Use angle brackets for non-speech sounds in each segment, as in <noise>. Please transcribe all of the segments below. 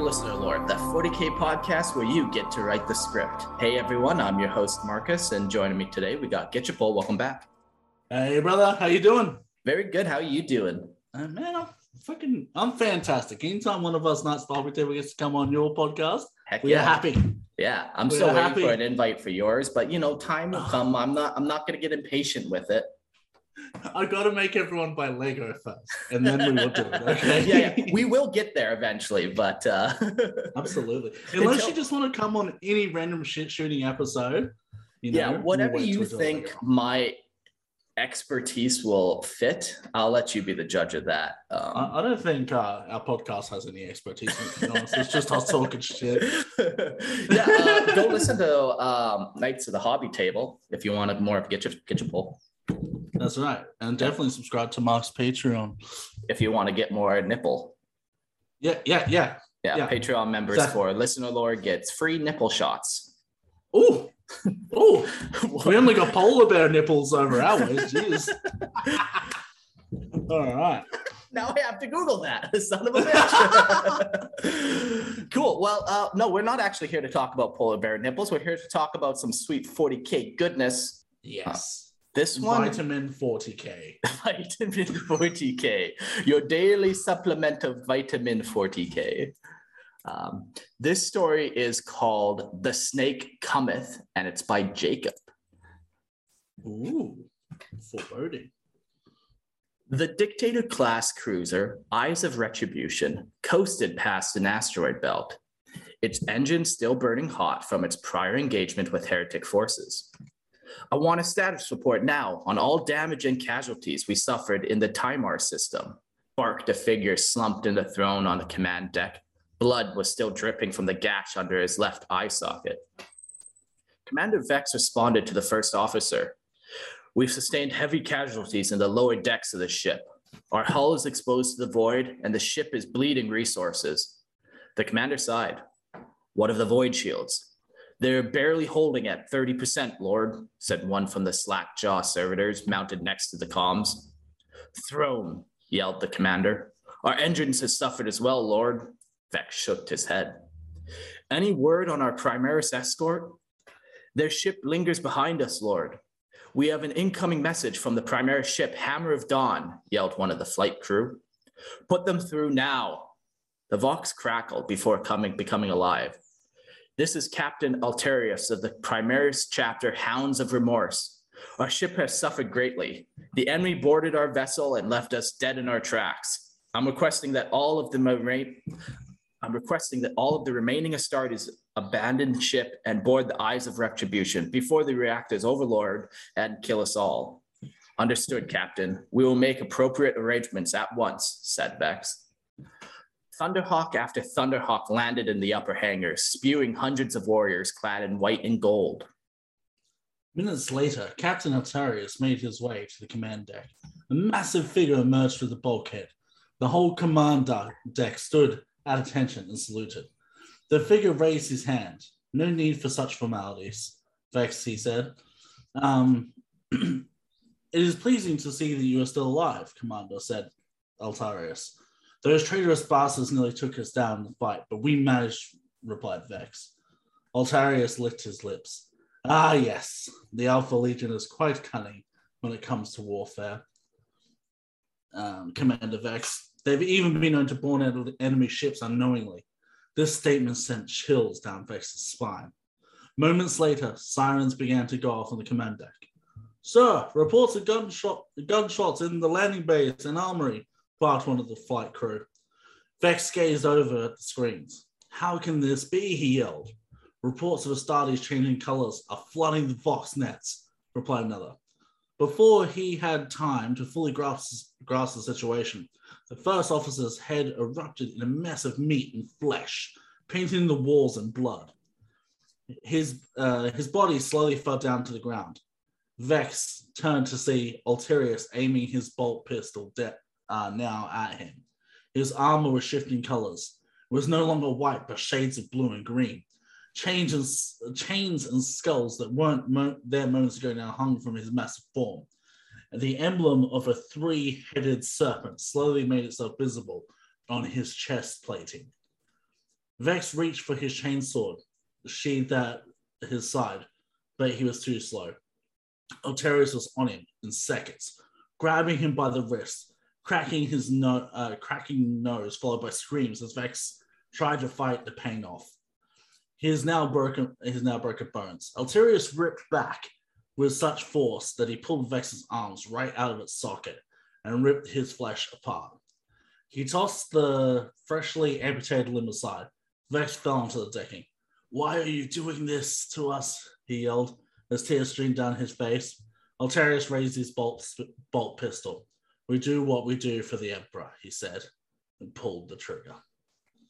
To Lorehammer Listener Lore, the 40k podcast where you get to write the script. Hey everyone, I'm your host Marcus, and joining me today we got Gitchapole. Welcome back. Hey, brother, how you doing? Very good. How are you doing? Uh, man, I'm fucking, I'm fantastic. Anytime one of us Night Stalker table gets to come on your podcast, Heck we yeah. are happy. Yeah, I'm still waiting happy. for an invite for yours, but you know, time will come. I'm not. I'm not gonna get impatient with it. I got to make everyone buy Lego first, and then we will do it. <laughs> Okay? yeah, yeah, we will get there eventually, but uh, <laughs> absolutely. Unless Until- you just want to come on any random shit shooting episode, you know, yeah, we'll whatever you till it's all think my expertise will fit, I'll let you be the judge of that. Um, I, I don't think uh, our podcast has any expertise. To be honest, it's just us talking shit. <laughs> yeah, uh, go listen to um, Knights of the Hobby Table if you wanted more of Get Your Get Your Pull. That's right, and definitely subscribe to Mark's Patreon. If you want to get more nipple. Yeah, yeah, yeah. Yeah, Yeah. Patreon members Exactly. for listener lore gets free nipple shots. Oh, <laughs> oh. We only got polar bear nipples over our. Jeez. <laughs> All right. now I have to Google that. <laughs> Son of a bitch. cool. Well, uh, no, we're not actually here to talk about polar bear nipples. We're here to talk about some sweet 40k goodness. Yes. This one, Vitamin 40K. <laughs> vitamin 40k, your daily supplement of vitamin 40k. Um, this story is called "The Snake Cometh," and it's by Jacob. Ooh, foreboding. The Dictator class cruiser, Eyes of Retribution, coasted past an asteroid belt, its engine still burning hot from its prior engagement with heretic forces. I want a status report now on all damage and casualties we suffered in the Timar system. Barked a figure slumped in the throne on the command deck. Blood was still dripping from the gash under his left eye socket. Commander Vex responded to the first officer, We've sustained heavy casualties in the lower decks of the ship. Our hull is exposed to the void, and the ship is bleeding resources. The commander sighed. What of the void shields? They're barely holding at 30%, Lord, said one from the slack jaw servitors mounted next to the comms. Throne, yelled the commander. Our engines have suffered as well, Lord. Vex shook his head. Any word on our Primaris escort? Their ship lingers behind us, Lord. We have an incoming message from the Primaris ship Hammer of Dawn, yelled one of the flight crew. Put them through now. The Vox crackled before coming, becoming alive. This is Captain Alterius of the Primaris chapter Hounds of Remorse. Our ship has suffered greatly. The enemy boarded our vessel and left us dead in our tracks. I'm requesting that all of the remain. I'm requesting that all of the remaining Astartes abandon ship and board the Eyes of Retribution before the reactors overlord and kill us all. Understood, Captain. We will make appropriate arrangements at once, said Vex. Thunderhawk after Thunderhawk landed in the upper hangar, spewing hundreds of warriors clad in white and gold. Minutes later, Captain Altarius made his way to the command deck. A massive figure emerged through the bulkhead. The whole command deck stood at attention and saluted. The figure raised his hand. No need for such formalities, Vex, he said. Um, <clears throat> it is pleasing to see that you are still alive, Commander, said Altarius. Those traitorous bastards nearly took us down in the fight, but we managed, replied Vex. Altarius licked his lips. Ah, yes, the Alpha Legion is quite cunning when it comes to warfare. Um, Commander Vex, they've even been known to board en- enemy ships unknowingly. This statement sent chills down Vex's spine. Moments later, sirens began to go off on the command deck. Sir, reports of gunshot, gunshots in the landing base and armory, barked one of the flight crew. Vex gazed over at the screens. How can this be? he yelled. Reports of Astartes changing colors are flooding the Vox nets, replied another. Before he had time to fully grasp, grasp the situation, the first officer's head erupted in a mess of meat and flesh, painting the walls in blood. His, uh, his body slowly fell down to the ground. Vex turned to see Alterius aiming his bolt pistol de- uh, now at him. His armor was shifting colors. It was no longer white, but shades of blue and green. Chains and, chains and skulls that weren't mo- there moments ago now hung from his massive form. The emblem of a three headed serpent slowly made itself visible on his chest plating. Vex reached for his chainsword, sheathed at his side, but he was too slow. Alterius was on him in seconds, grabbing him by the wrist, cracking his no- uh, cracking nose, followed by screams as Vex tried to fight the pain off. He is now broken. He's now broken bones. Alterius ripped back with such force that he pulled Vex's arms right out of its socket and ripped his flesh apart. He tossed the freshly amputated limb aside. Vex fell onto the decking. Why are you doing this to us? He yelled as tears streamed down his face. Alterius raised his bolt, bolt pistol. We do what we do for the Emperor, he said, and pulled the trigger.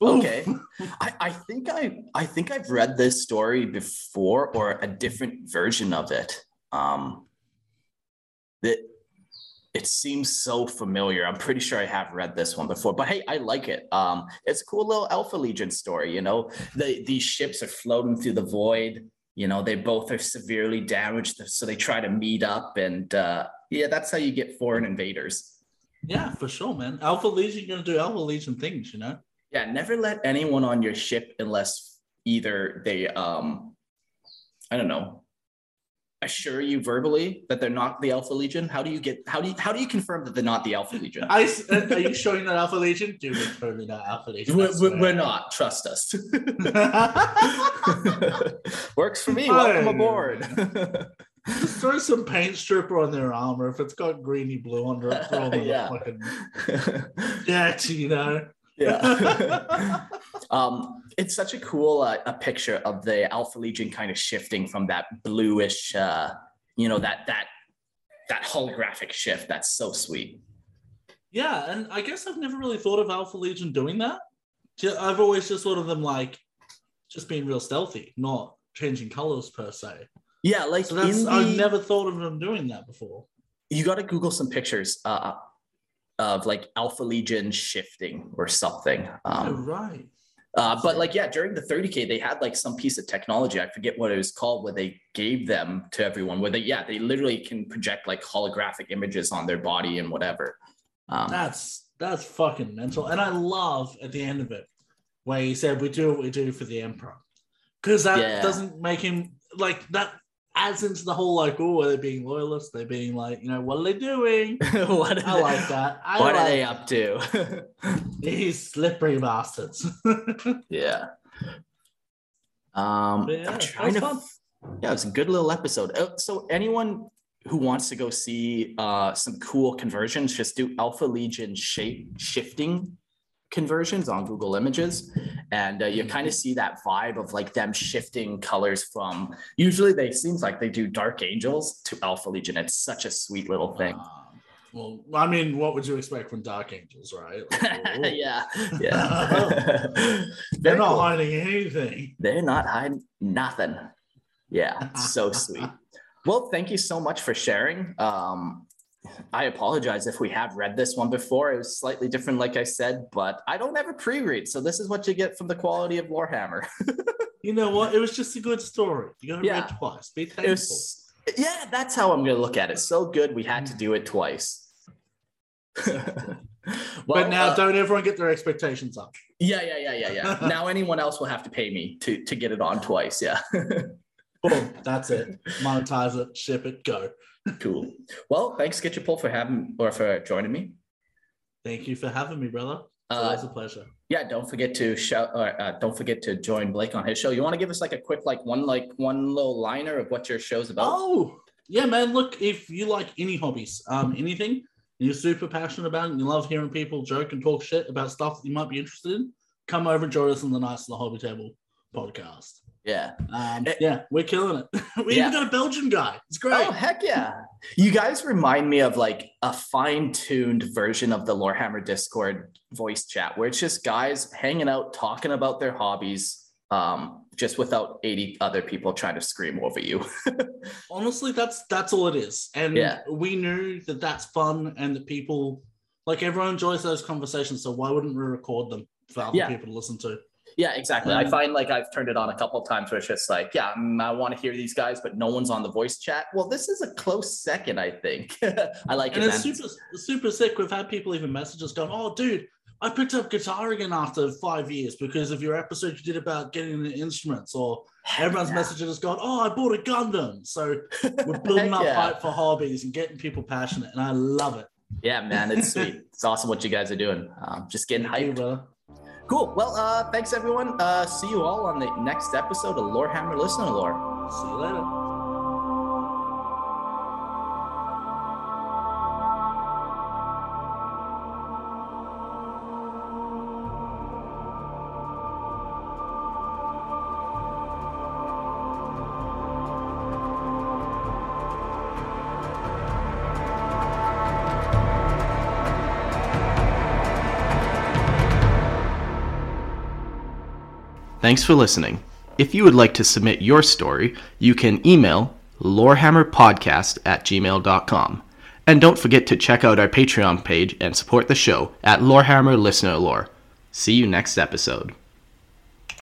okay. I, I think I I think I've read this story before or a different version of it. Um that it seems so familiar. I'm pretty sure I have read this one before, but hey, I like it. Um, it's a cool little Alpha Legion story. You know, the, these ships are floating through the void. You know, they both are severely damaged, so they try to meet up, and uh, yeah, that's how you get foreign invaders. Yeah, for sure, man. Alpha Legion gonna do Alpha Legion things, you know. Yeah, never let anyone on your ship unless either they, um, I don't know, assure you verbally that they're not the Alpha Legion? How do you get how do you how do you confirm that they're not the Alpha Legion? I uh, are you showing that Alpha Legion? Dude, we're totally not Alpha Legion. We're, we're, not. Trust us. <laughs> <laughs> Works for me. Welcome aboard. Just throw some paint stripper on their armor. If it's got greeny blue under it, throw <laughs> them Yeah. fucking jet, you know. Yeah. <laughs> um, it's such a cool uh, a picture of the Alpha Legion kind of shifting from that bluish, uh, you know, that that that holographic shift. That's so sweet. Yeah, and I guess I've never really thought of Alpha Legion doing that. Ju- I've always just thought of them like just being real stealthy, not changing colors per se. Yeah, like So that's the, I've never thought of them doing that before. you got to Google some pictures uh, of like Alpha Legion shifting or something. oh, Um, right. Uh, but like, yeah, during the 30K, they had like some piece of technology. I forget what it was called, where they gave them to everyone, where they, yeah, they literally can project like holographic images on their body and whatever. Um, That's that's fucking mental. And I love at the end of it where he said, We do what we do for the Emperor. because that Yeah. doesn't make him like that adds into the whole like, oh, are they being loyalists? They're being like, you know, what are they doing? <laughs> what are I they, like that. <laughs> I what like are they up to? <laughs> These slippery bastards. yeah. Um, But yeah, I'm that trying was to. fun. Yeah, it was a good little episode. Uh, So anyone who wants to go see uh, some cool conversions, just do Alpha Legion shape shifting conversions on Google Images, and uh, you kind of see that vibe of like them shifting colors from. Usually, they seems like they do Dark Angels to Alpha Legion. It's such a sweet little thing. Um, well, I mean, what would you expect from Dark Angels, right? Like, <laughs> yeah, yeah. <laughs> They're not cool. hiding anything. They're not hiding nothing. Yeah, so sweet. <laughs> Well, thank you so much for sharing. Um, I apologize if we have read this one before. It was slightly different, like I said, but I don't ever pre-read, so this is what you get from the quality of Lorehammer. <laughs> You know what? It was just a good story. You got to Yeah. read twice. Be thankful. was, yeah, that's how I'm gonna look at it. So good, we had to do it twice. <laughs> well, but now, uh, don't everyone get their expectations up. yeah, yeah, yeah, yeah, yeah. now anyone else will have to pay me to to get it on twice. Yeah. <laughs> Boom, that's it. Monetize it, ship it, go. Cool. Well, thanks, Get Your Pull, for having or for joining me. Thank you for having me, brother. It's Uh, always a pleasure. yeah, don't forget to shout or uh, don't forget to join Blake on his show. You want to give us like a quick, like one, like one little liner of what your show's about? Oh, yeah, man. Look, if you like any hobbies, um, anything, and you're super passionate about and you love hearing people joke and talk shit about stuff that you might be interested in, come over and join us on the Knights of the Hobby Table podcast. Yeah. Um, Eh. yeah, we're killing it. <laughs> we Yeah. even got a Belgian guy. It's great. Oh heck yeah! You guys remind me of like a fine-tuned version of the Lorehammer Discord voice chat, where it's just guys hanging out, talking about their hobbies, um, just without eighty other people trying to scream over you. <laughs> Honestly, that's that's all it is. And Yeah. we knew that that's fun and that people like everyone enjoys those conversations. So why wouldn't we record them for other Yeah. people to listen to? Yeah, exactly. I Um, find like I've turned it on a couple of times where it's just like, yeah, mm, I want to hear these guys, but no one's on the voice chat. Well, this is a close second, I think. <laughs> I like And it. And it's man. super super sick. We've had people even message us going, "Oh, dude, I picked up guitar again after five years because of your episode you did about getting the instruments." Or everyone's Yeah. messaging us going, "Oh, I bought a Gundam." So we're <laughs> building up yeah. hype for hobbies and getting people passionate, and I love it. Yeah, man, it's sweet. it's awesome what you guys are doing. Um, just getting Thank you, hyped. brother. Cool. Well, uh, thanks everyone. Uh, see you all on the next episode of Lorehammer Listener Lore. See you later. Thanks for listening. If you would like to submit your story, you can email lorehammerpodcast at gmail.com. And don't forget to check out our Patreon page and support the show at Lorehammer Listener Lore. See you next episode.